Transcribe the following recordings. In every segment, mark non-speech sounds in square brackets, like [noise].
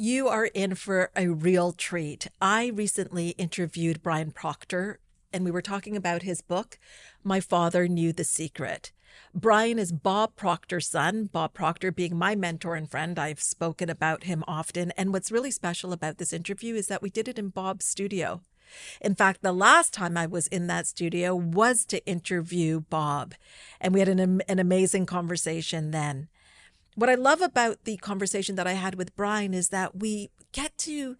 You are in for a real treat. I recently interviewed Brian Proctor, and we were talking about his book, My Father Knew the Secret. Brian is Bob Proctor's son, Bob Proctor being my mentor and friend. I've spoken about him often. And what's really special about this interview is that we did it in Bob's studio. In fact, the last time I was in that studio was to interview Bob, and we had an, an amazing conversation then what I love about the conversation that I had with Brian is that we get to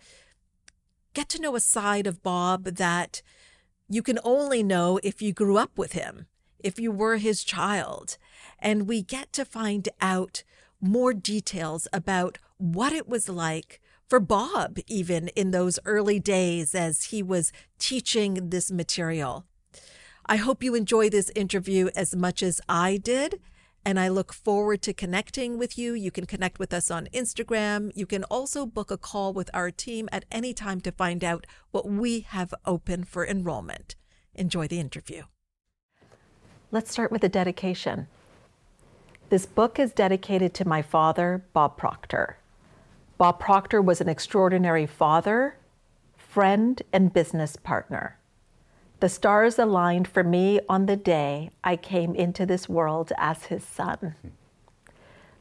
get to know a side of Bob that you can only know if you grew up with him, if you were his child. And we get to find out more details about what it was like for Bob, even in those early days as he was teaching this material. I hope you enjoy this interview as much as I did and I look forward to connecting with you. You can connect with us on Instagram. You can also book a call with our team at any time to find out what we have open for enrollment. Enjoy the interview. Let's start with a dedication. This book is dedicated to my father, Bob Proctor. Bob Proctor was an extraordinary father, friend, and business partner. The stars aligned for me on the day I came into this world as his son.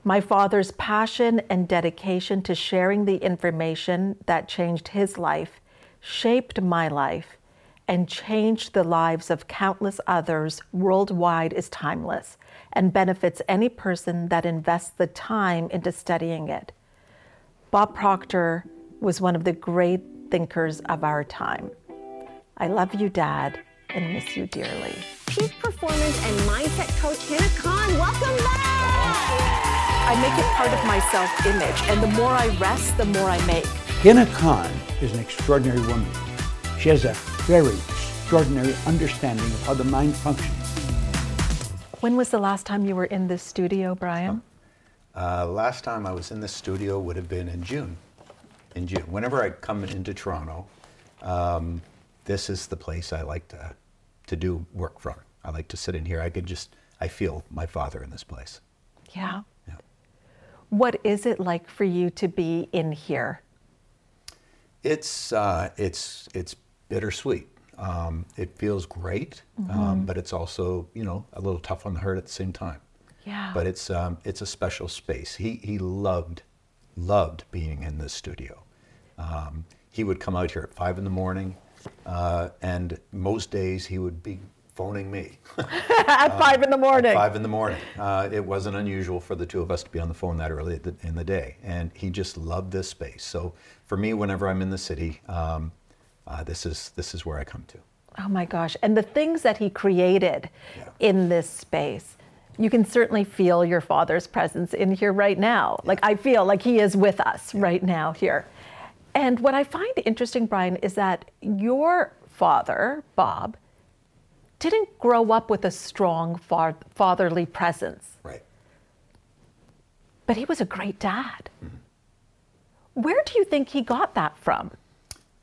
My father's passion and dedication to sharing the information that changed his life shaped my life and changed the lives of countless others worldwide is timeless and benefits any person that invests the time into studying it. Bob Proctor was one of the great thinkers of our time. I love you, Dad, and miss you dearly. Peak performance and mindset coach Hina Khan, welcome back! I make it part of my self image, and the more I rest, the more I make. Hina Khan is an extraordinary woman. She has a very extraordinary understanding of how the mind functions. When was the last time you were in this studio, Brian? Uh, last time I was in the studio would have been in June. In June. Whenever I come into Toronto, um, this is the place I like to, to do work from. I like to sit in here. I could just, I feel my father in this place. Yeah. yeah. What is it like for you to be in here? It's, uh, it's, it's bittersweet. Um, it feels great, um, mm-hmm. um, but it's also, you know, a little tough on the heart at the same time. Yeah. But it's, um, it's a special space. He, he loved, loved being in this studio. Um, he would come out here at five in the morning uh, and most days he would be phoning me. [laughs] at five in the morning. five in the morning. Uh, it wasn't unusual for the two of us to be on the phone that early in the day. And he just loved this space. So for me, whenever I'm in the city, um, uh, this, is, this is where I come to. Oh my gosh. And the things that he created yeah. in this space. You can certainly feel your father's presence in here right now. Yeah. Like I feel like he is with us yeah. right now here. And what I find interesting, Brian, is that your father, Bob, didn't grow up with a strong fatherly presence. Right. But he was a great dad. Mm-hmm. Where do you think he got that from?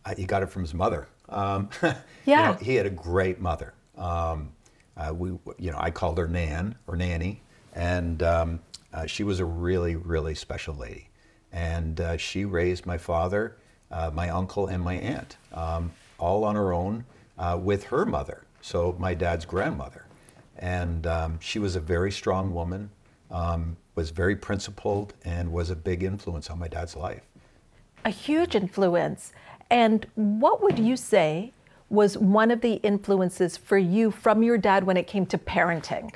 Uh, he got it from his mother. Um, yeah. [laughs] You know, he had a great mother. Um, uh, we, you know, I called her Nan or Nanny, and um, uh, she was a really, really special lady. And uh, she raised my father uh, my uncle, and my aunt, um, all on her own uh, with her mother, so my dad's grandmother. And um, she was a very strong woman, um, was very principled, and was a big influence on my dad's life. A huge influence. And what would you say was one of the influences for you from your dad when it came to parenting?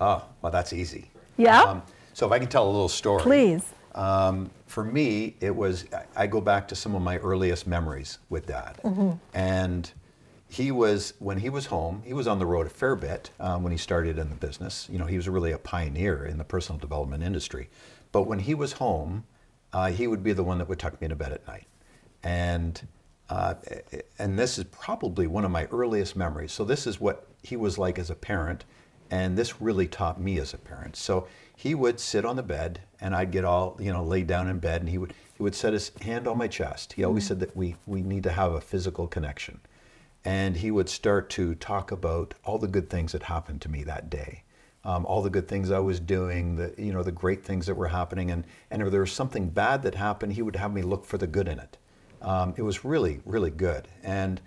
Oh, well, that's easy. Yeah. Um, so if I can tell a little story. Please. Um, for me, it was, I go back to some of my earliest memories with dad. Mm-hmm. And he was, when he was home, he was on the road a fair bit um, when he started in the business. You know, he was really a pioneer in the personal development industry. But when he was home, uh, he would be the one that would tuck me into bed at night. And uh, and this is probably one of my earliest memories. So this is what he was like as a parent, and this really taught me as a parent. So he would sit on the bed and I'd get all, you know, laid down in bed and he would he would set his hand on my chest. He always mm-hmm. said that we we need to have a physical connection. And he would start to talk about all the good things that happened to me that day. um, all the good things I was doing, the you know the great things that were happening, and and if there was something bad that happened, he would have me look for the good in it. Um, it was really really good, and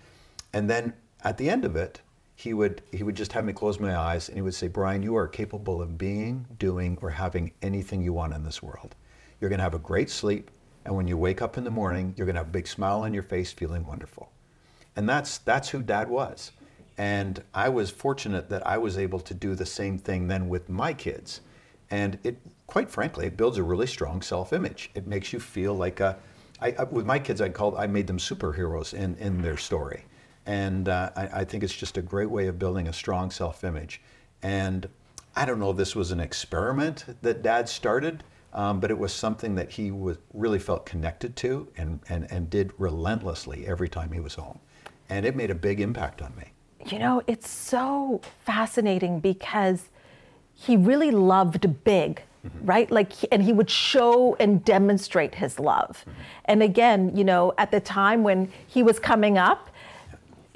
and then at the end of it, he would he would just have me close my eyes and he would say, Brian, you are capable of being, doing, or having anything you want in this world. You're going to have a great sleep, and when you wake up in the morning, you're going to have a big smile on your face, feeling wonderful. And that's that's who Dad was. And I was fortunate that I was able to do the same thing then with my kids. And it, quite frankly, it builds a really strong self-image. It makes you feel like a, I, I, with my kids, I called, I made them superheroes in, in their story. And uh, I, I think it's just a great way of building a strong self-image. And I don't know if this was an experiment that Dad started, um, but it was something that he was, really felt connected to and, and, and did relentlessly every time he was home. And it made a big impact on me. You know, it's so fascinating because he really loved big, right? Like, and he would show and demonstrate his love. And again, you know, at the time when he was coming up,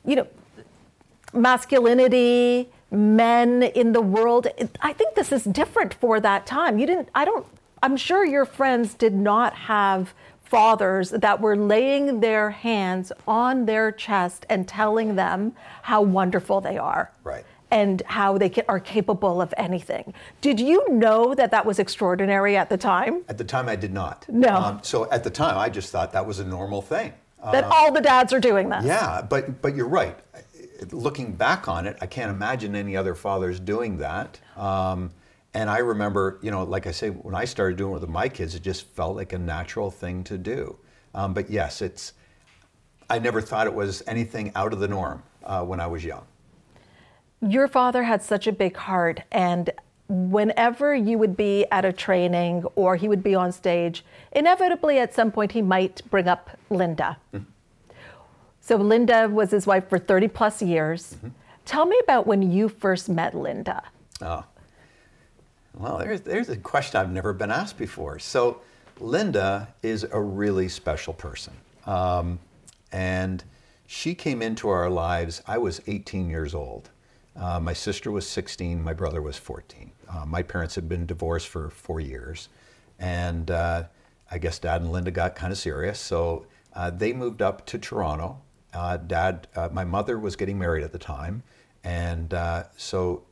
you know, masculinity, men in the world, it- I think this is different for that time. You didn't, I don't, I'm sure your friends did not have fathers that were laying their hands on their chest and telling them how wonderful they are. Right. And how they are capable of anything. Did you know that that was extraordinary at the time? At the time, I did not. Um, No. so at the time, I just thought that was a normal thing. That all the dads are doing this? Yeah, but but you're right. Looking back on it, I can't imagine any other fathers doing that. Um, and I remember, you know, like I say, when I started doing it with my kids, it just felt like a natural thing to do. Um, but yes, it's. I never thought it was anything out of the norm uh, when I was young. Your father had such a big heart, and whenever you would be at a training or he would be on stage, inevitably at some point he might bring up Linda. So Linda was his wife for 30 plus years. Tell me about when you first met Linda. Oh. Well, there's, there's a question I've never been asked before. So, Linda is a really special person. Um, and she came into our lives, I was 18 years old. Uh, my sister was 16, my brother was 14. Uh, my parents had been divorced for four years. And uh, I guess dad and Linda got kind of serious. So, uh, they moved up to Toronto. Uh, dad, uh, my mother was getting married at the time. And uh, so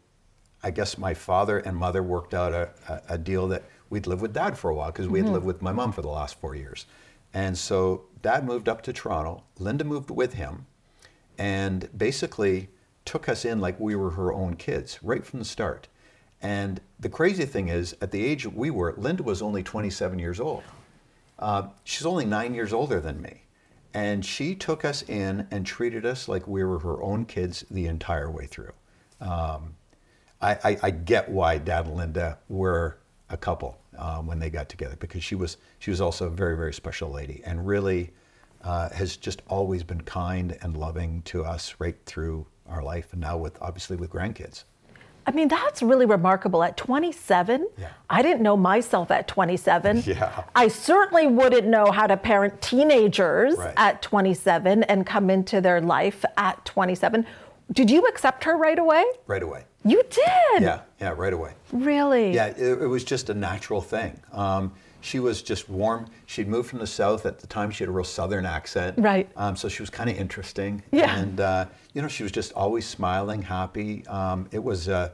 I guess my father and mother worked out a, a, a deal that we'd live with dad for a while because we had lived with my mom for the last four years. And so dad moved up to Toronto. Linda moved with him and basically took us in like we were her own kids right from the start. And the crazy thing is, at the age we were, Linda was only 27 years old. Uh, she's only nine years older than me. And she took us in and treated us like we were her own kids the entire way through. Um, I, I, I get why Dad and Linda were a couple um, when they got together because she was she was also a very very special lady and really uh, has just always been kind and loving to us right through our life and now with obviously with grandkids. I mean, that's really remarkable. At 27, Yeah. I didn't know myself at 27. [laughs] Yeah. I certainly wouldn't know how to parent teenagers Right. at 27 and come into their life at 27. Did you accept her right away? Right away. You did. Yeah, yeah, right away. Really? Yeah, it, it was just a natural thing. Um, she was just warm. She'd moved from the south at the time. She had a real southern accent. Right. Um, so she was kind of interesting. Yeah. And uh, you know, she was just always smiling, happy. Um, it was uh,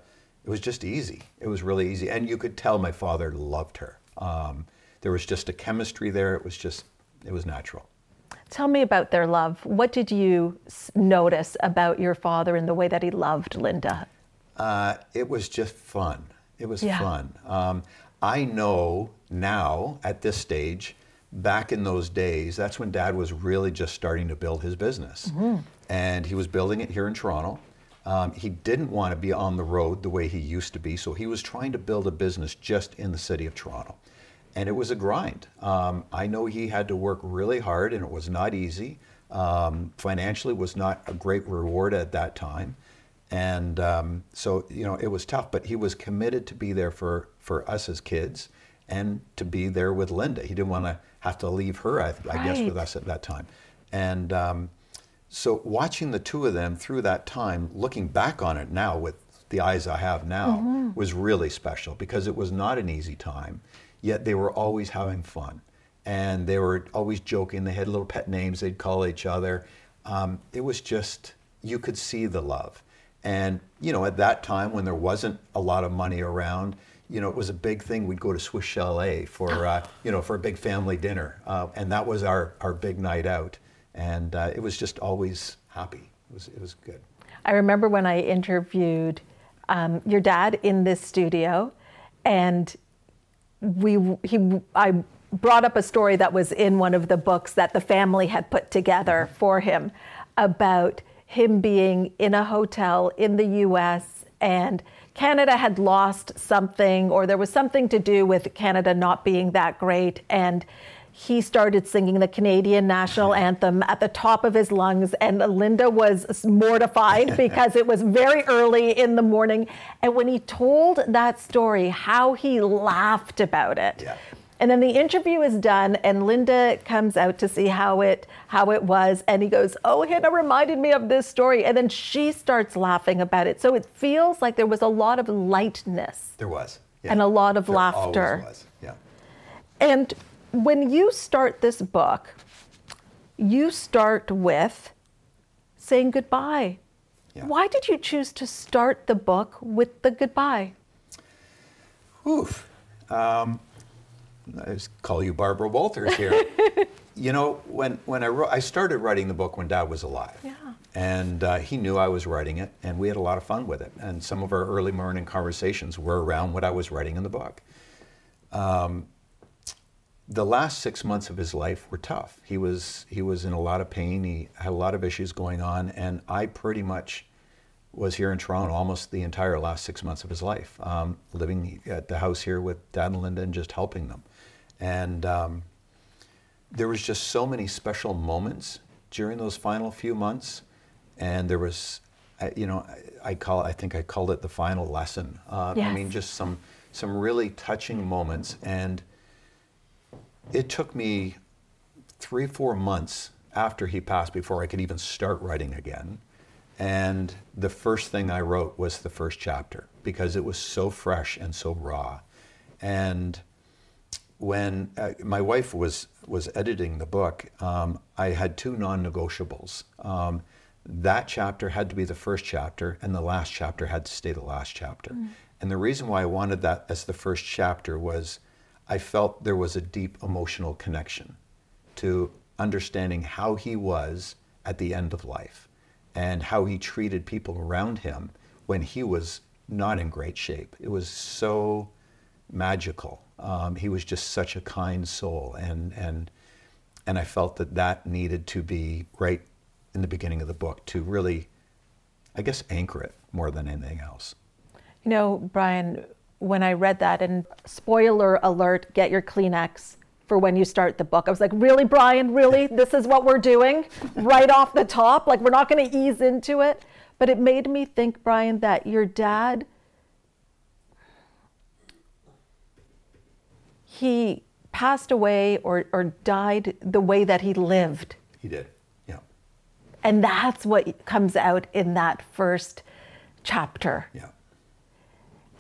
it was just easy. It was really easy, and you could tell my father loved her. Um, there was just a chemistry there. It was just it was natural. Tell me about their love. What did you notice about your father and the way that he loved Linda? Uh, it was just fun. It was Yeah. fun. Um, I know now at this stage, back in those days, that's when Dad was really just starting to build his business, and he was building it here in Toronto. Um, he didn't want to be on the road the way he used to be, so he was trying to build a business just in the city of Toronto, and it was a grind. Um, I know he had to work really hard, and it was not easy. Um, financially, was not a great reward at that time. And um, so, you know, it was tough, but he was committed to be there for, for us as kids and to be there with Linda. He didn't want to have to leave her, I, I guess, with us at that time. And um, so, watching the two of them through that time, looking back on it now with the eyes I have now was really special because it was not an easy time, yet they were always having fun. And they were always joking. They had little pet names they'd call each other. Um, it was just, you could see the love. And, you know, at that time when there wasn't a lot of money around, you know, it was a big thing. We'd go to Swiss Chalet for, uh, you know, for a big family dinner. Uh, and that was our, our big night out. And uh, it was just always happy. It was, it was good. I remember when I interviewed um, your dad in this studio, and we he I brought up a story that was in one of the books that the family had put together for him about him being in a hotel in the U.S. and Canada had lost something, or there was something to do with Canada not being that great, and he started singing the Canadian national [laughs] anthem at the top of his lungs, and Linda was mortified [laughs] because it was very early in the morning. And when he told that story, how he laughed about it. Yeah. And then the interview is done, and Linda comes out to see how it how it was, and he goes, "Oh, Hina reminded me of this story," and then she starts laughing about it. So it feels like there was a lot of lightness There was. yeah. and a lot of There laughter. Always was. Yeah. And when you start this book, you start with saying goodbye. Yeah. Why did you choose to start the book with the goodbye? Oof. Um, I just call you Barbara Walters here. [laughs] you know, when, when I wrote, I started writing the book when Dad was alive. Yeah. And uh, he knew I was writing it, and we had a lot of fun with it. And some of our early morning conversations were around what I was writing in the book. Um, the last six months of his life were tough. He was he was in a lot of pain. He had a lot of issues going on, and I pretty much was here in Toronto almost the entire last six months of his life, um, living at the house here with Dad and Linda and just helping them. And um, there was just so many special moments during those final few months, and there was, you know, I, call I think I called it the final lesson. Uh, I mean, just some some really touching moments, and it took me three four months after he passed before I could even start writing again. And the first thing I wrote was the first chapter because it was so fresh and so raw. And when uh, my wife was was editing the book, um, I had two non-negotiables. Um, that chapter had to be the first chapter, and the last chapter had to stay the last chapter. And the reason why I wanted that as the first chapter was, I felt there was a deep emotional connection to understanding how he was at the end of life and how he treated people around him when he was not in great shape. It was so magical. Um, he was just such a kind soul, and and and I felt that that needed to be right in the beginning of the book to really, I guess, anchor it more than anything else. You know, Brian, when I read that, and spoiler alert, get your Kleenex for when you start the book. I was like, really, Brian? Really? [laughs] This is what we're doing right off the top? Like, we're not going to ease into it? But it made me think, Brian, that your dad, he passed away or, or died the way that he lived. He did, yeah, And that's what comes out in that first chapter. yeah,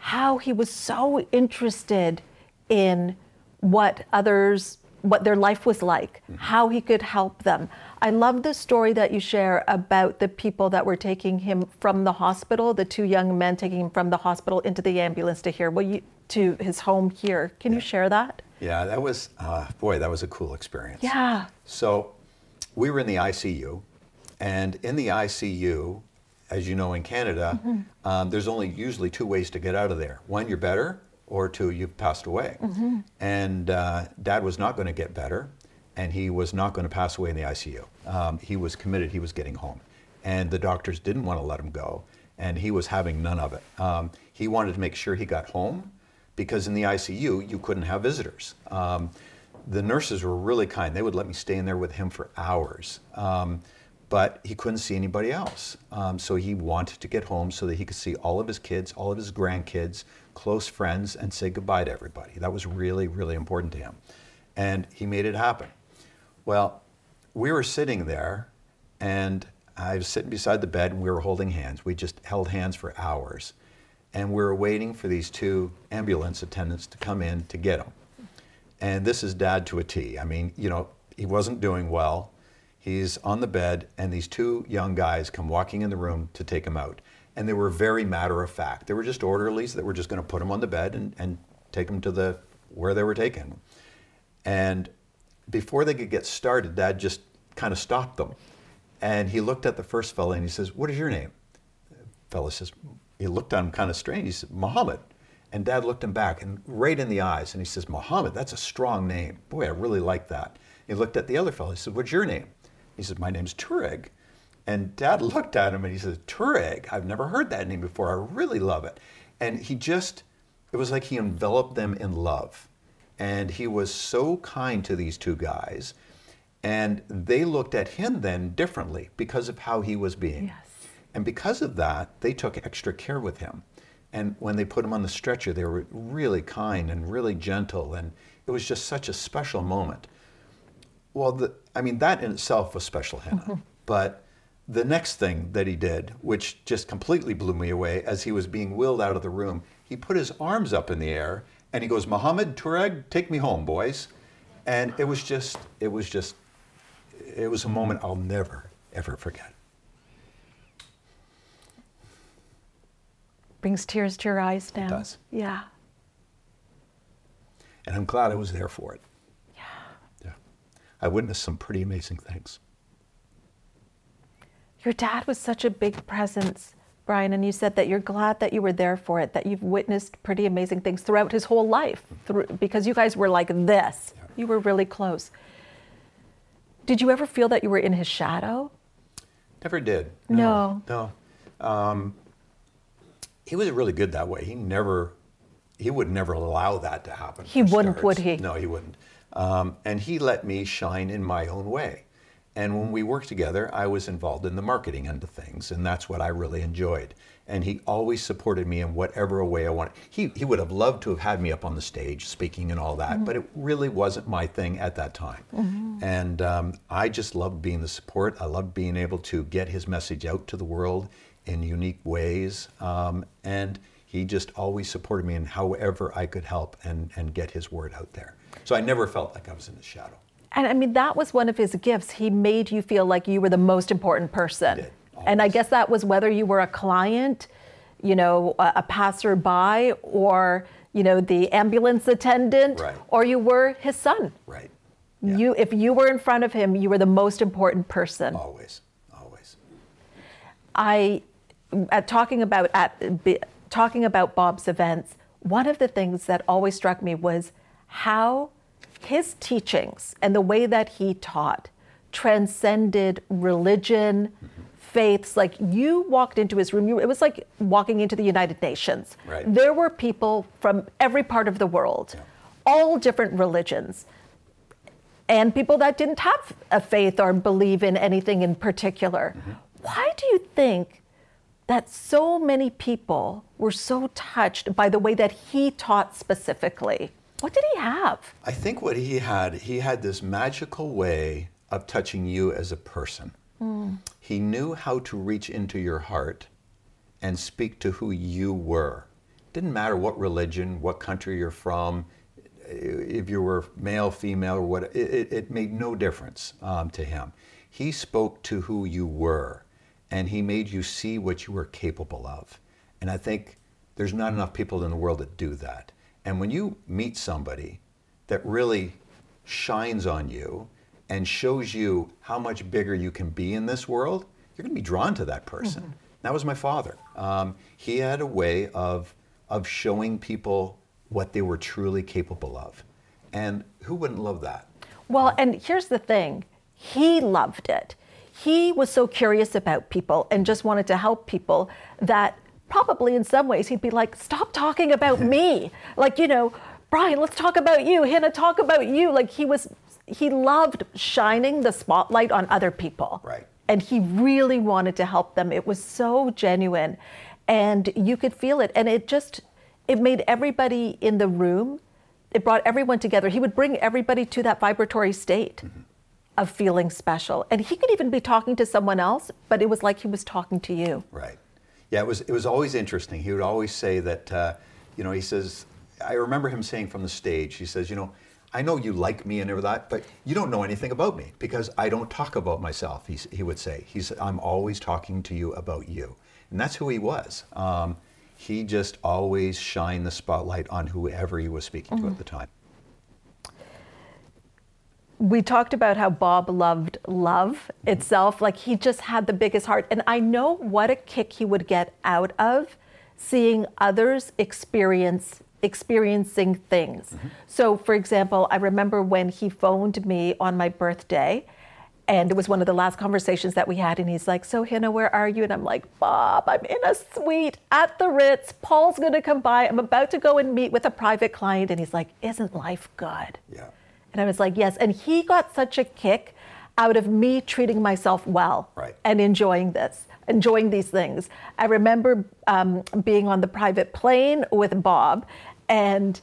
how he was so interested in what others what their life was like how he could help them. I love the story that you share about the people that were taking him from the hospital the two young men taking him from the hospital into the ambulance to here well you to his home here. Can you share that? Yeah. That was, uh, boy, that was a cool experience. yeah. So we were in the ICU, and in the ICU, as you know, in Canada, um, there's only usually two ways to get out of there. One, you're better, or two, you've passed away. And uh, Dad was not going to get better, and he was not going to pass away in the ICU. Um, he was committed, he was getting home. And the doctors didn't want to let him go, and he was having none of it. Um, he wanted to make sure he got home because in the ICU, you couldn't have visitors. Um, the nurses were really kind. They would let me stay in there with him for hours. But he couldn't see anybody else. Um, so he wanted to get home so that he could see all of his kids, all of his grandkids, close friends, and say goodbye to everybody. That was really, really important to him. And he made it happen. Well, we were sitting there, and I was sitting beside the bed, and we were holding hands. We just held hands for hours. and we were waiting for these two ambulance attendants to come in to get him. And this is dad to a T. I mean, you know, he wasn't doing well. He's on the bed, and these two young guys come walking in the room to take him out. And they were very matter of fact. They were just orderlies that were just going to put him on the bed and, and take him to the where they were taken. And before they could get started, Dad just kind of stopped them. And he looked at the first fella and he says, What is your name? The fella says, He looked at him kind of strange. He said, Muhammad. And Dad looked him back and right in the eyes and he says, Muhammad, that's a strong name. Boy, I really like that. He looked at the other fellow. He said, What's your name? He said, My name's Tuareg. And Dad looked at him and he said, Tuareg, I've never heard that name before. I really love it. And he just, it was like he enveloped them in love. And he was so kind to these two guys. And they looked at him then differently because of how he was being. Yes. And because of that, they took extra care with him. And when they put him on the stretcher, they were really kind and really gentle. And it was just such a special moment. Well, the, I mean, that in itself was special, Hina. Mm-hmm. But the next thing that he did, which just completely blew me away, as he was being wheeled out of the room, he put his arms up in the air and he goes, Mohammed Tuareg, take me home, boys. And it was just, it was just, it was a moment I'll never, ever forget. Brings tears to your eyes now. does. Yeah. And I'm glad I was there for it. Yeah. Yeah. I witnessed some pretty amazing things. Your dad was such a big presence, Brian, and you said that you're glad that you were there for it, that you've witnessed pretty amazing things throughout his whole life, through, because you guys were like this. You were really close. Did you ever feel that you were in his shadow? Never did. No. No. Um, he was really good that way. He never, he would never allow that to happen. He wouldn't, would he? No, he wouldn't. Um, and he let me shine in my own way. And when we worked together, I was involved in the marketing end of things, and that's what I really enjoyed. And he always supported me in whatever way I wanted. He, he would have loved to have had me up on the stage speaking and all that, but it really wasn't my thing at that time. And um, I just loved being the support. I loved being able to get his message out to the world in unique ways. Um, and he just always supported me in however I could help and, and get his word out there. So I never felt like I was in his shadow. And I mean, that was one of his gifts. He made you feel like you were the most important person. did, And I guess that was whether you were a client, you know, a, a passerby, or, you know, the ambulance attendant, Right. or you were his son. Right. Yeah. You, if you were in front of him, you were the most important person. Always. Always. I, at talking about at talking about Bob's events, one of the things that always struck me was how his teachings and the way that he taught transcended religion, faiths. Like you walked into his room, you, it was like walking into the United Nations. Right. There were people from every part of the world, all different religions and people that didn't have a faith or believe in anything in particular. Mm-hmm. Why do you think that so many people were so touched by the way that he taught specifically? What did he have? I think what he had, he had this magical way of touching you as a person. He knew how to reach into your heart and speak to who you were. Didn't matter what religion, what country you're from, if you were male, female, or what, it, it, it made no difference um, to him. He spoke to who you were, and he made you see what you were capable of. And I think there's not enough people in the world that do that. And when you meet somebody that really shines on you and shows you how much bigger you can be in this world, you're going to be drawn to that person. That was my father. Um, he had a way of, of showing people what they were truly capable of. And who wouldn't love that? Well, and here's the thing he loved it. He was so curious about people and just wanted to help people that probably in some ways he'd be like, stop talking about [laughs] me. Like, you know, Brian, let's talk about you. Hina, talk about you. Like, he was, he loved shining the spotlight on other people. Right. And he really wanted to help them. It was so genuine. And you could feel it. And it just, it made everybody in the room, it brought everyone together. He would bring everybody to that vibratory state mm-hmm. Of feeling special. And he could even be talking to someone else, but it was like he was talking to you. Right. Yeah, it was it was always interesting. He would always say that, uh, you know, he says, I remember him saying from the stage, he says, you know, I know you like me and everything, that, but you don't know anything about me because I don't talk about myself. He, he would say, he's I'm always talking to you about you, and that's who he was. Um, he just always shined the spotlight on whoever he was speaking to at the time. We talked about how Bob loved love itself. Like he just had the biggest heart. And I know what a kick he would get out of seeing others experience experiencing things. Mm-hmm. So for example, I remember when he phoned me on my birthday and it was one of the last conversations that we had and he's like, "So Hina, where are you?" And I'm like, "Bob, I'm in a suite at the Ritz. Paul's going to come by. I'm about to go and meet with a private client." And he's like, "Isn't life good?" Yeah. And I was like, yes. And he got such a kick out of me treating myself well Right. and enjoying this, enjoying these things. I remember um, being on the private plane with Bob, and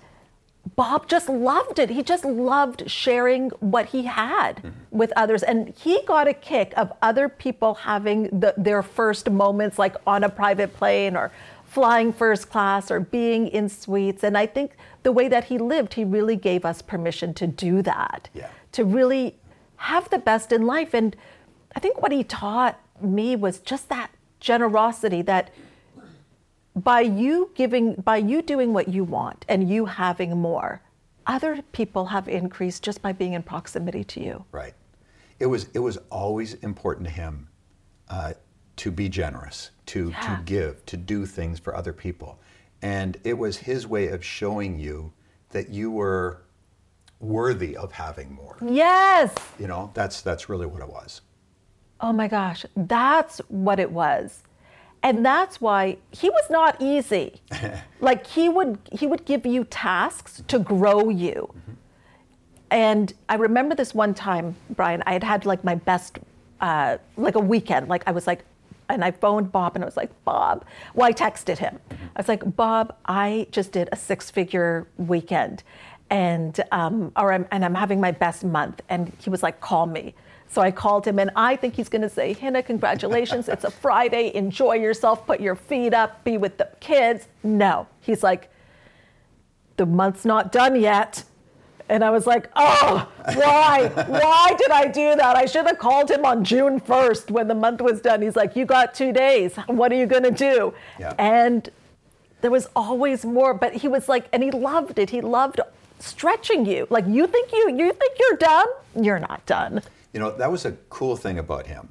Bob just loved it. He just loved sharing what he had with others. And he got a kick of other people having the, their first moments, like on a private plane or flying first class or being in suites. And I think the way that he lived, he really gave us permission to do that, Yeah. to really have the best in life. And I think what he taught me was just that generosity that by you giving by you doing what you want and you having more other people have increased just by being in proximity to you Right. It was it was always important to him uh, to be generous, to Yeah. to give, to do things for other people, and it was his way of showing you that you were worthy of having more. yes. You know, that's that's really what it was. oh my gosh that's what it was. And that's why he was not easy. [laughs] Like he would he would give you tasks to grow you. And i remember this one time brian i had had like my best uh, like a weekend. Like i was like and i phoned bob and i was like bob well i texted him i was like bob i just did a six figure weekend and um, or I'm, and i'm having my best month and he was like call me so I called him, and I think he's going to say, Hina, congratulations. It's a Friday. Enjoy yourself. Put your feet up. Be with the kids. No. He's like, the month's not done yet. And I was like, oh, why? why did I do that? I should have called him on June 1st when the month was done. He's like, you got two days. What are you going to do? Yeah. And there was always more, but he was like, and he loved it. He loved stretching you. Like, you think you, you think you're done? You're not done. You know, that was a cool thing about him.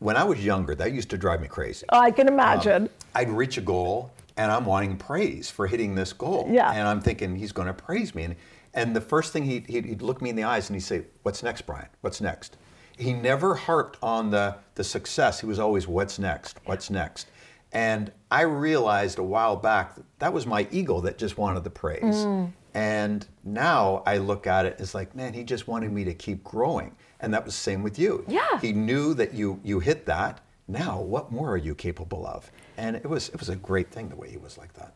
When I was younger, that used to drive me crazy. Oh, I can imagine. Um, I'd reach a goal and I'm wanting praise for hitting this goal. Yeah. And I'm thinking he's going to praise me. And, and the first thing he'd, he'd, he'd look me in the eyes and he'd say, What's next, Brian? What's next? He never harped on the, the success. He was always, What's next? What's next? And I realized a while back that, that was my ego that just wanted the praise. Mm. And now I look at it as like, man, he just wanted me to keep growing. And that was the same with you. Yeah. He knew that you you hit that. Now, what more are you capable of? And it was it was a great thing the way he was like that.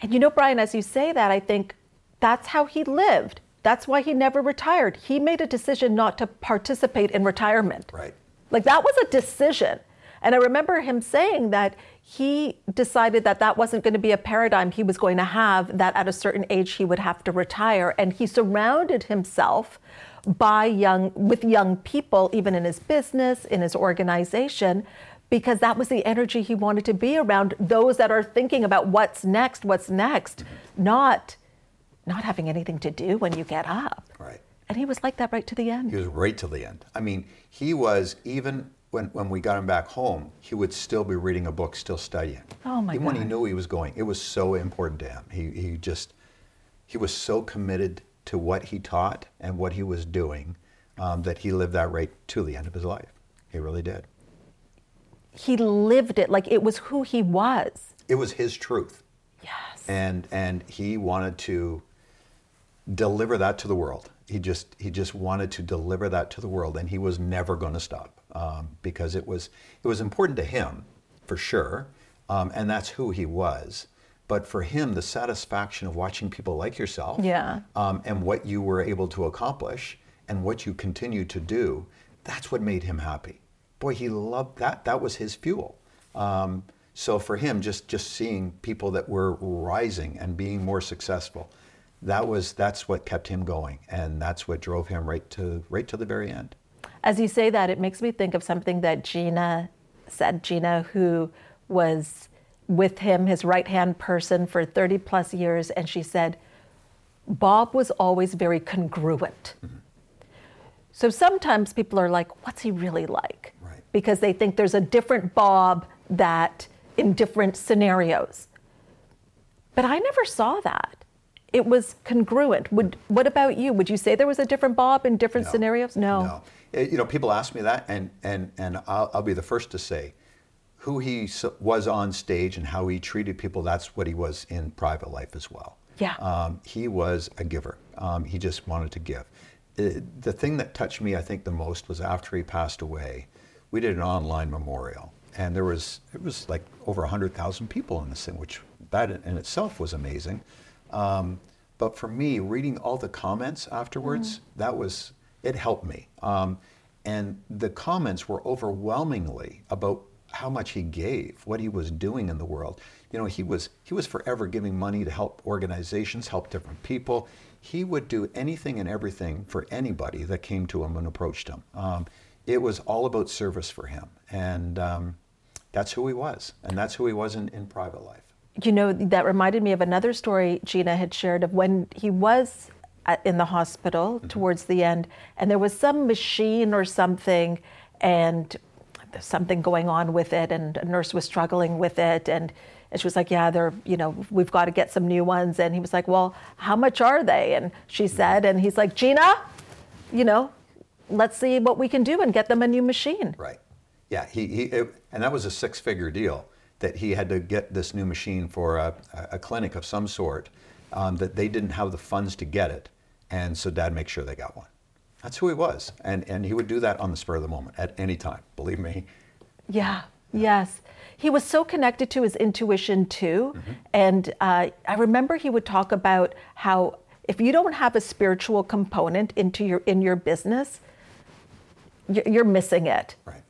And you know, Brian, as you say that, I think that's how he lived. That's why he never retired. He made a decision not to participate in retirement. Right. Like that was a decision. And I remember him saying that he decided that that wasn't going to be a paradigm he was going to have, that at a certain age he would have to retire. And he surrounded himself by young, with young people, even in his business, in his organization, because that was the energy he wanted to be around those that are thinking about what's next, what's next, not, not having anything to do when you get up. Right. And he was like that right to the end. He was right till the end. I mean, he was even when, when we got him back home, he would still be reading a book, still studying. Oh, my Even when he knew he was going, it was so important to him. He he just he was so committed to what he taught and what he was doing um, that he lived that right to the end of his life. He really did. he lived it like it was who he was. It was his truth. Yes. and and he wanted to deliver that to the world. He just he just wanted to deliver that to the world, and he was never going to stop um, because it was it was important to him for sure, um, and that's who he was. But for him, the satisfaction of watching people like yourself, Yeah. um, and what you were able to accomplish, and what you continue to do, that's what made him happy. Boy, he loved that. That was his fuel. Um, So for him, just just seeing people that were rising and being more successful, that was that's what kept him going, and that's what drove him right to right to the very end. As you say that, it makes me think of something that Gina said. Gina, who was with him, his right hand person, for 30 plus years, and she said, Bob was always very congruent. Mm-hmm. So sometimes people are like, what's he really like? Right. Because they think there's a different Bob that in different scenarios. But I never saw that. It was congruent. Would what about you? Would you say there was a different Bob in different No. scenarios? No. No. Uh, You know, people ask me that, and and and I'll, I'll be the first to say, who he was on stage and how he treated people. That's what he was in private life as well. Yeah. Um, he was a giver. Um, he just wanted to give. Uh, the thing that touched me, I think, the most was after he passed away. We did an online memorial, and there was it was like over hundred thousand people in this thing, which that in itself was amazing. Um, but for me, reading all the comments afterwards, that was it helped me. Um, and the comments were overwhelmingly about how much he gave, what he was doing in the world. You know, he was he was forever giving money to help organizations, help different people. He would do anything and everything for anybody that came to him and approached him. Um, it was all about service for him, and um, that's who he was, and that's who he was in, in private life. You know, that reminded me of another story Gina had shared of when he was at, in the hospital mm-hmm. towards the end, and there was some machine or something, and there's something going on with it, and a nurse was struggling with it, and. And she was like, "Yeah, they're, you know, we've got to get some new ones." And he was like, "Well, how much are they?" And she mm-hmm. said, and he's like, "Gina, you know, let's see what we can do and get them a new machine." Right. Yeah. He, he it, and that was a six-figure deal that he had to get this new machine for a, a clinic of some sort. Um, that they didn't have the funds to get it, and so Dad makes sure they got one. That's who he was, and and he would do that on the spur of the moment at any time. Believe me. Yeah, yes. He was so connected to his intuition too. And uh, I remember he would talk about how if you don't have a spiritual component into your in your business, you're, you're missing it. Right.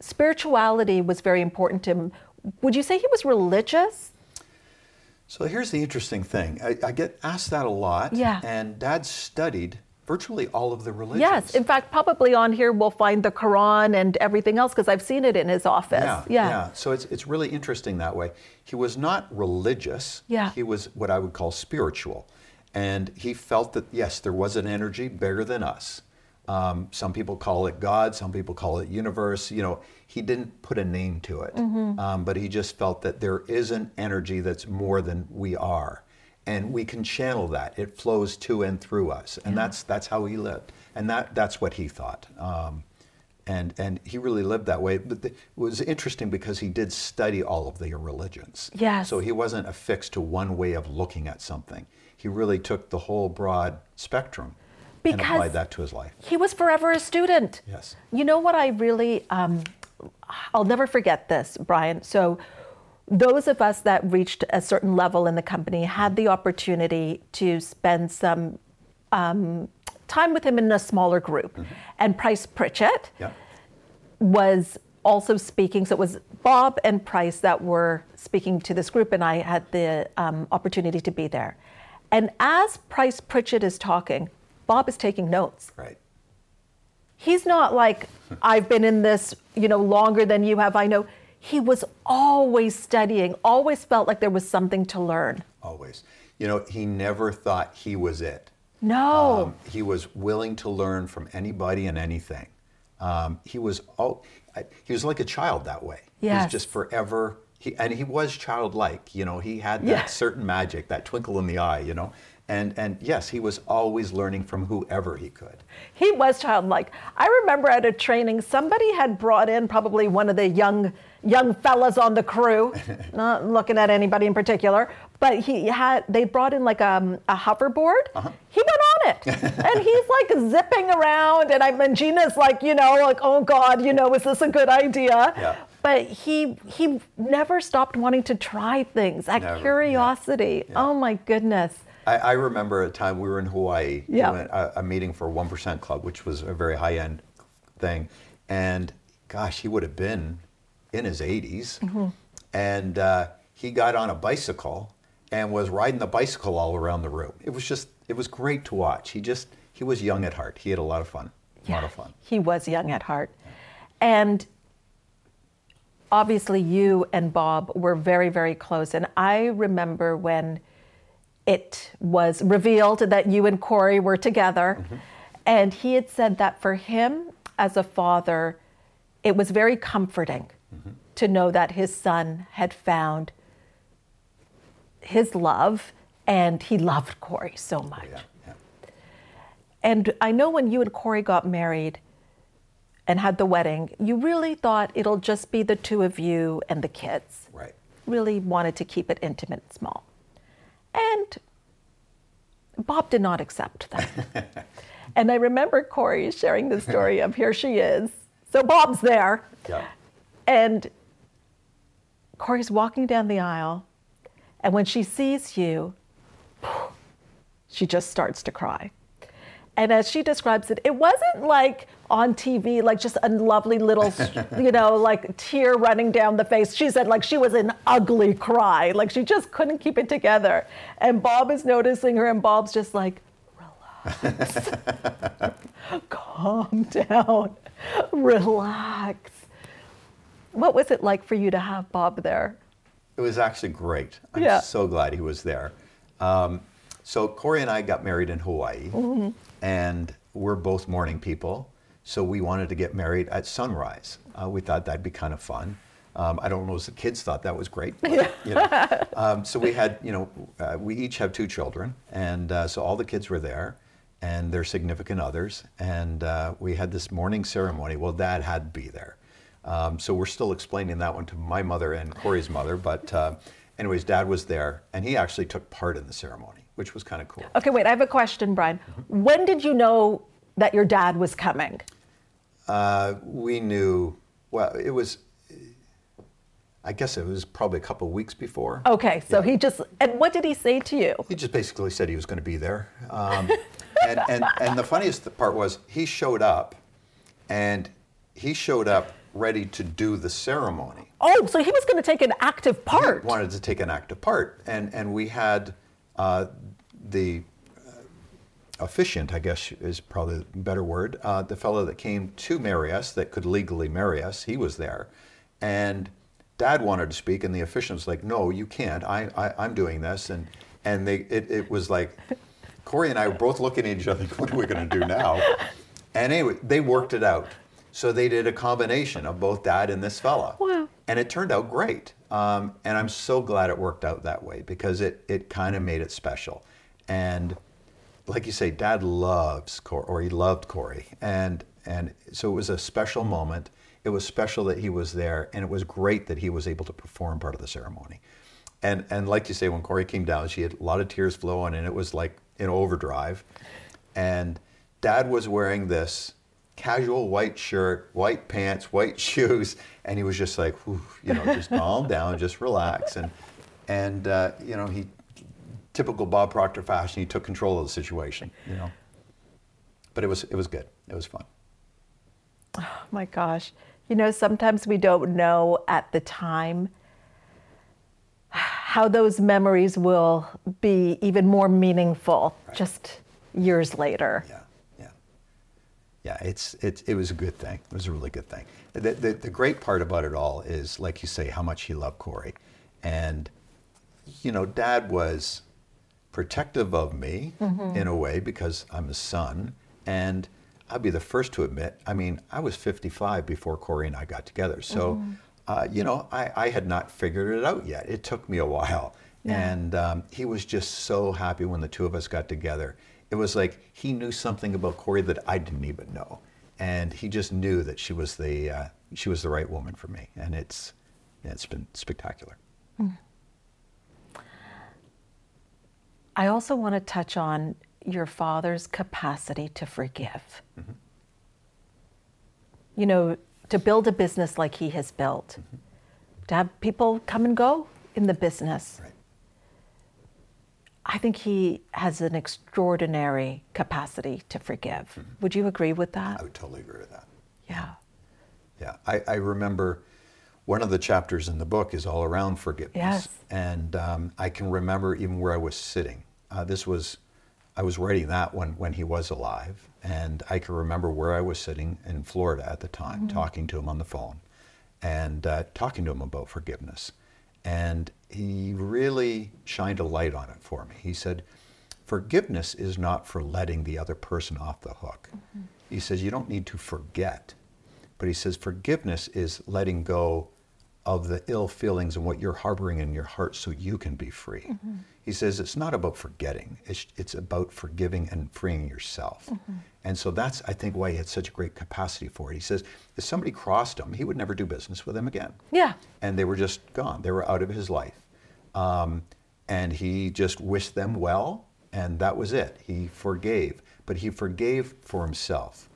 Spirituality was very important to him. Would you say he was religious? So here's the interesting thing. I, I get asked that a lot. Yeah. And Dad studied virtually all of the religions. Yes. In fact, probably on here we'll find the Quran and everything else because I've seen it in his office. Yeah, yeah. So it's, it's really interesting that way. He was not religious. Yeah. He was what I would call spiritual. And he felt that, yes, there was an energy bigger than us. Um, some people call it God, some people call it universe. You know, he didn't put a name to it, um, but he just felt that there is an energy that's more than we are. And we can channel that. It flows to and through us. And that's, that's how he lived. And that, that's what he thought. Um, and and he really lived that way. But the, it was interesting because he did study all of the religions. Yes. So he wasn't affixed to one way of looking at something. He really took the whole broad spectrum and applied that to his life. He was forever a student. Yes. You know what I really, um, I'll never forget this, Brian. So, those of us that reached a certain level in the company had the opportunity to spend some um, time with him in a smaller group. And Price Pritchett Yeah. was also speaking. So it was Bob and Price that were speaking to this group, and I had the um, opportunity to be there. And as Price Pritchett is talking, Bob is taking notes. Right. He's not like, [laughs] I've been in this, you know, longer than you have. I know. He was always studying, always felt like there was something to learn. Always. You know, he never thought he was it. No. Um, he was willing to learn from anybody and anything. Um, he was all, I- he was like a child that way. He was just forever. He, and he was childlike. You know, he had that Yeah. certain magic, that twinkle in the eye. You know, and and yes, he was always learning from whoever he could. He was childlike. I remember at a training, somebody had brought in probably one of the young young fellas on the crew, [laughs] not looking at anybody in particular, but he had they brought in like um, a hoverboard. He went on it, [laughs] and he's like zipping around, and I and Gina's like, you know, like, oh God, you know, is this a good idea? Yeah. But he he never stopped wanting to try things. That Never, yeah. curiosity. Yeah. Oh my goodness. I, I remember a time we were in Hawaii, Yeah. doing a, a meeting for One Percent Club, which was a very high end thing, and gosh, he would have been in his 80s, Mm-hmm. and uh, he got on a bicycle and was riding the bicycle all around the room. It was just, it was great to watch. He just, he was young at heart. He had a lot of fun. A lot of fun. He was young at heart. And obviously, you and Bob were very, very close. And I remember when it was revealed that you and Corey were together. Mm-hmm. And he had said that for him as a father, it was very comforting Mm-hmm. to know that his son had found his love and he loved Corey so much. Yeah, yeah. And I know when you and Corey got married and had the wedding, you really thought it'll just be the two of you and the kids. Right. Really wanted to keep it intimate and small. And Bob did not accept that. [laughs] and I remember Corey sharing the story of here she is. So Bob's there. Yeah. And Corey's walking down the aisle. And when she sees you, she just starts to cry. And as she describes it, it wasn't like on TV, like just a lovely little, [laughs] you know, like tear running down the face. She said like she was an ugly cry, like she just couldn't keep it together. And Bob is noticing her, and Bob's just like, relax, [laughs] calm down, relax. What was it like for you to have Bob there? It was actually great. I'm Yeah. so glad he was there. Um, so Corey and I got married in Hawaii, Mm-hmm. And we're both morning people. So we wanted to get married at sunrise. Uh, we thought that'd be kind of fun. Um, I don't know if the kids thought that was great. But, you know. um, so we had, you know, uh, we each have two children, and uh, so all the kids were there, and their significant others, and uh, we had this morning ceremony. Well, Dad had to be there. Um, so we're still explaining that one to my mother and Corey's mother. But, uh, anyways, Dad was there, and he actually took part in the ceremony, which was kind of cool. Okay, wait, I have a question, Brian. When did you know that your dad was coming? Uh, we knew, well, it was, I guess it was probably a couple weeks before. Okay, so he just, and what did he say to you? He just basically said he was going to be there. Um, [laughs] and, and, and the funniest part was he showed up, and he showed up ready to do the ceremony. Oh, so he was going to take an active part. He wanted to take an active part, and and we had uh, the uh, officiant, I guess is probably a better word, uh, the fellow that came to marry us, that could legally marry us. He was there, and Dad wanted to speak, and the officiant was like, "No, you can't. I, I I'm doing this," and and they it, it was like. Corey and I were both looking at each other, [laughs] what are we going to do now? And anyway, they worked it out. So they did a combination of both dad and this fella. Wow. And it turned out great. Um, and I'm so glad it worked out that way because it, it kind of made it special. And like you say, dad loves Corey, or he loved Corey. And, and so it was a special moment. It was special that he was there. And it was great that he was able to perform part of the ceremony. And, and like you say, when Corey came down, she had a lot of tears flowing, and it was like in overdrive. And dad was wearing this casual white shirt, white pants, white [laughs] shoes, and he was just like, you know, just calm [laughs] down, just relax. And, and uh, you know, he, typical Bob Proctor fashion, he took control of the situation, you know. But it was, it was good. It was fun. Oh my gosh. You know, sometimes we don't know at the time how those memories will be even more meaningful just years later. Yeah, yeah, yeah. It's it's it was a good thing. It was a really good thing. The, the the great part about it all is, like you say, how much he loved Corey, and you know, Dad was protective of me in a way because I'm his son, and I'll be the first to admit. I mean, I was 55 before Corey and I got together, so. Uh, you know, I, I had not figured it out yet. It took me a while. And um, he was just so happy when the two of us got together. It was like he knew something about Corey that I didn't even know, and he just knew that she was the uh, she was the right woman for me, and it's it's been spectacular. Hmm. I also want to touch on your father's capacity to forgive. Mm-hmm. You know, to build a business like he has built, mm-hmm. to have people come and go in the business. Right. I think he has an extraordinary capacity to forgive. Would you agree with that? I would totally agree with that. Yeah. Yeah, I, I remember one of the chapters in the book is all around forgiveness. Yes. And um, I can remember even where I was sitting. Uh, this was, I was writing that when, when he was alive. And I can remember where I was sitting in Florida at the time, talking to him on the phone and uh, talking to him about forgiveness. And he really shined a light on it for me. He said, Forgiveness is not for letting the other person off the hook. Mm-hmm. He says, You don't need to forget. But he says, Forgiveness is letting go of the ill feelings and what you're harboring in your heart so you can be free. Mm-hmm. He says, It's not about forgetting, it's, it's about forgiving and freeing yourself. Mm-hmm. And so that's, I think, why he had such a great capacity for it. He says, If somebody crossed him, he would never do business with them again Yeah. and they were just gone. They were out of his life. Um, and he just wished them well, and that was it. He forgave, but he forgave for himself.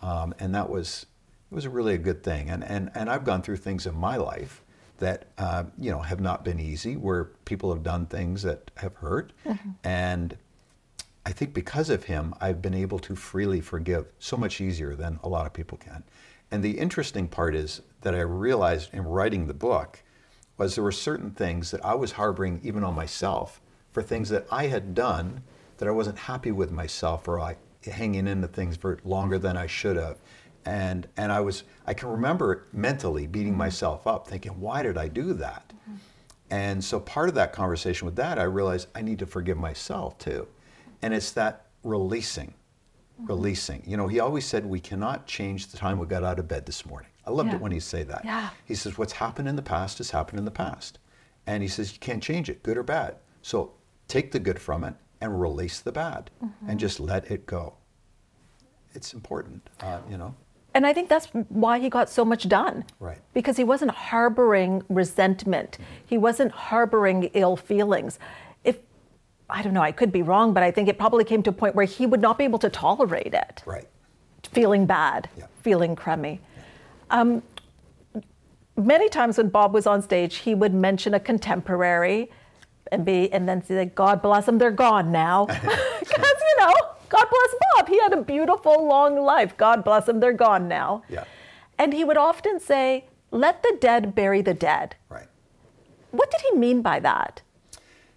Um, and that was, it was really a good thing. And, and, and I've gone through things in my life that, uh, you know, have not been easy, where people have done things that have hurt. And I think because of him, I've been able to freely forgive so much easier than a lot of people can. And the interesting part is that I realized in writing the book was there were certain things that I was harboring even on myself for things that I had done that I wasn't happy with myself or I hanging into things for longer than I should have. And and I was I can remember mentally beating myself up thinking, why did I do that? And so part of that conversation with that, I realized I need to forgive myself too. And it's that releasing, releasing. You know, he always said we cannot change the time we got out of bed this morning. I loved Yeah. it when he say that. Yeah. He says what's happened in the past has happened in the past. And he says you can't change it, good or bad. So take the good from it and release the bad and just let it go. It's important, uh, you know. And I think that's why he got so much done. Right. Because he wasn't harboring resentment. He wasn't harboring ill feelings. If I don't know, I could be wrong, but I think it probably came to a point where he would not be able to tolerate it. Right. Feeling bad, Yeah. feeling crummy. Um, many times when Bob was on stage, he would mention a contemporary and be and then say, God bless them, they're gone now. [laughs] Because, you know, God bless Bob. He had a beautiful long life. God bless them, they're gone now. Yeah. And he would often say, let the dead bury the dead. Right. What did he mean by that?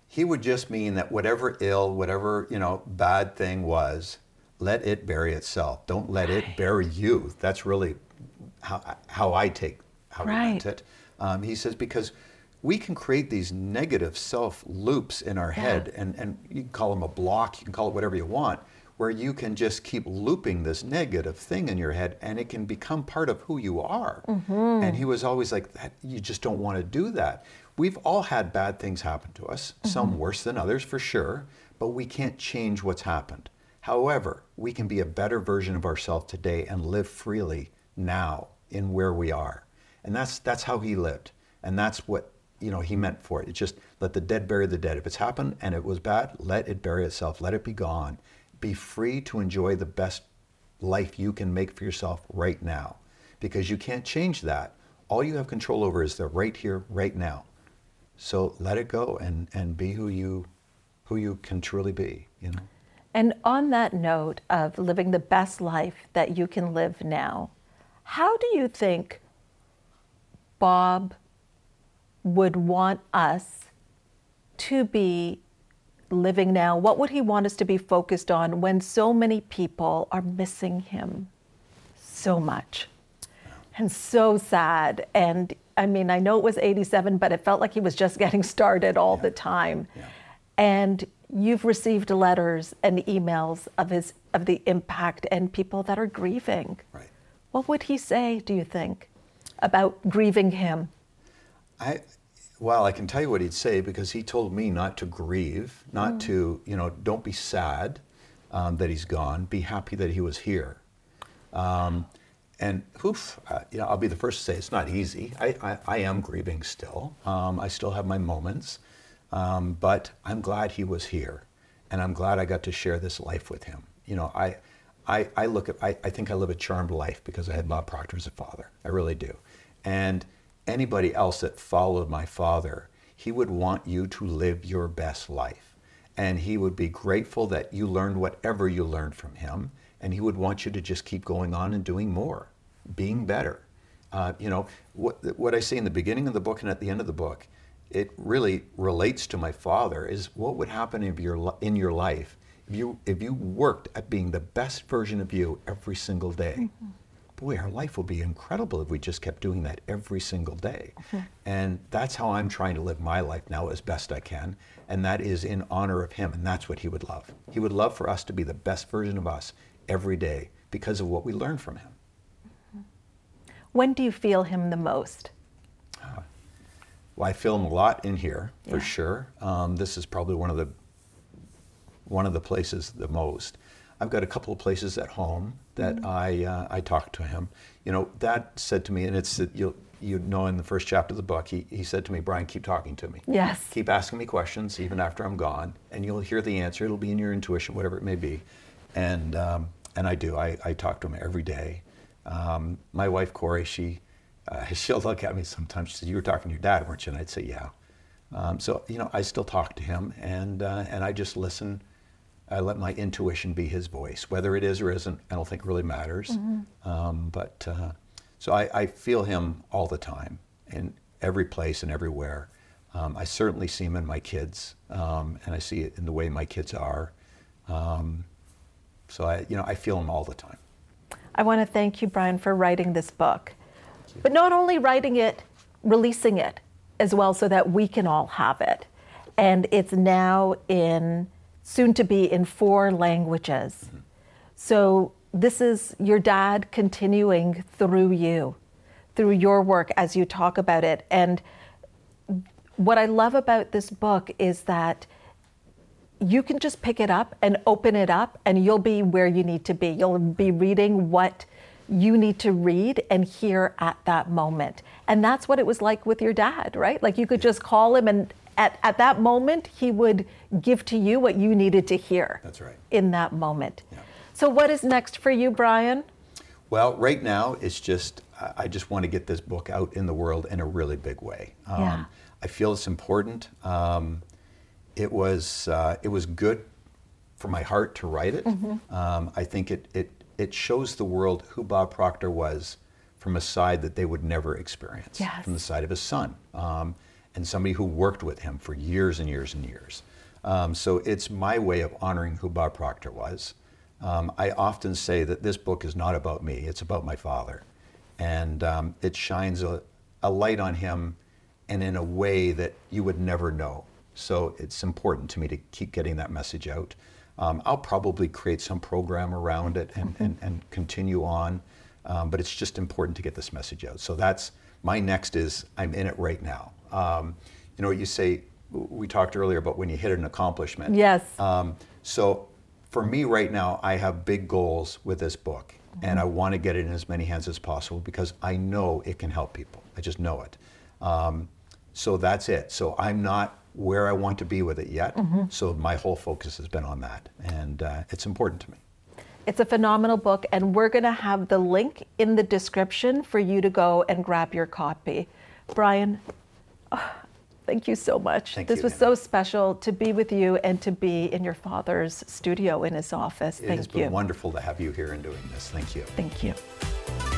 He would just mean that whatever ill, whatever, you know, bad thing was, let it bury itself. Don't let it bury you. That's really how, how I take how he meant it. Um, he says, because we can create these negative self loops in our head, and, and you can call them a block, you can call it whatever you want, where you can just keep looping this negative thing in your head and it can become part of who you are. And he was always like, that, you just don't want to do that. We've all had bad things happen to us, some worse than others for sure, but we can't change what's happened. However, we can be a better version of ourselves today and live freely now in where we are. And that's that's how he lived. And that's what you know he meant for it. It's just let the dead bury the dead. If it's happened and it was bad, let it bury itself. Let it be gone. Be free to enjoy the best life you can make for yourself right now. Because you can't change that. All you have control over is the right here, right now. So let it go and, and be who you who you can truly be, you know. And on that note of living the best life that you can live now, how do you think Bob would want us to be living now? What would he want us to be focused on when so many people are missing him so much and so sad? And I mean, I know it was 87, but it felt like he was just getting started all the time. Yeah. And you've received letters and emails of his of the impact and people that are grieving. Right. What would he say, do you think, about grieving him? I, well, I can tell you what he'd say because he told me not to grieve, not to, you know, don't be sad um, that he's gone. Be happy that he was here. Um, and oof, uh, you know, I'll be the first to say it's not easy. I, I, I am grieving still. Um, I still have my moments, um, but I'm glad he was here, and I'm glad I got to share this life with him. You know, I, I, I look at, I, I think I live a charmed life because I had Bob Proctor as a father. I really do. And anybody else that followed my father, he would want you to live your best life. And he would be grateful that you learned whatever you learned from him. And he would want you to just keep going on and doing more, being better. Uh, you know, what, what I say in the beginning of the book and at the end of the book, it really relates to my father is what would happen if your, in your life if you, if you worked at being the best version of you every single day. Mm-hmm. Boy, our life will be incredible if we just kept doing that every single day. Mm-hmm. And that's how I'm trying to live my life now as best I can. And that is in honor of him. And that's what he would love. He would love for us to be the best version of us every day because of what we learn from him. Mm-hmm. When do you feel him the most? Uh, well, I feel him a lot in here for Yeah. sure. Um, this is probably one of the one of the places the most. I've got a couple of places at home that Mm-hmm. I uh, I talk to him. You know, that said to me, and it's you you know in the first chapter of the book, he, he said to me, Brian, keep talking to me. Yes. Keep asking me questions even after I'm gone, and you'll hear the answer. It'll be in your intuition, whatever it may be. And um, and I do. I, I talk to him every day. Um, my wife Corey, she uh, [laughs] she'll look at me sometimes. She says, "You were talking to your dad, weren't you?" And I'd say, "Yeah." Um, so you know, I still talk to him, and uh, and I just listen. I let my intuition be his voice, whether it is or isn't. I don't think it really matters. Um, but uh, so I, I feel him all the time, in every place and everywhere. Um, I certainly see him in my kids, um, and I see it in the way my kids are. Um, so I, you know, I feel him all the time. I want to thank you, Brian, for writing this book. But not only writing it, releasing it as well so that we can all have it. And it's now in, soon to be in four languages. So this is your dad continuing through you, through your work as you talk about it. And what I love about this book is that you can just pick it up and open it up and you'll be where you need to be. You'll be reading what you need to read and hear at that moment. And that's what it was like with your dad, right? Like you could just call him and at, at that moment he would give to you what you needed to hear. That's right. In that moment. Yeah. So what is next for you, Brian? Well, right now it's just I- just want to get this book out in the world in a really big way. Um, Yeah. I feel it's important. Um, it was uh, it was good for my heart to write it. Um, I think it it it shows the world who Bob Proctor was from a side that they would never experience. Yes. From the side of his son, um, and somebody who worked with him for years and years and years. Um, so it's my way of honoring who Bob Proctor was. Um, I often say that this book is not about me; it's about my father, and um, it shines a, a light on him, and in a way that you would never know. So it's important to me to keep getting that message out. Um, I'll probably create some program around it and, and, and continue on, um, but it's just important to get this message out. So that's my next is I'm in it right now. Um, you know, you say we talked earlier about when you hit an accomplishment. Yes. Um, so for me right now, I have big goals with this book, and I want to get it in as many hands as possible because I know it can help people. I just know it. Um, so that's it. So I'm not where I want to be with it yet. So my whole focus has been on that, and uh, it's important to me. It's a phenomenal book, and we're going to have the link in the description for you to go and grab your copy. Brian, oh, [sighs] thank you so much. Thank this you, was Hina. so special to be with you and to be in your father's studio in his office. It thank has you. been wonderful to have you here and doing this. Thank you. Thank you.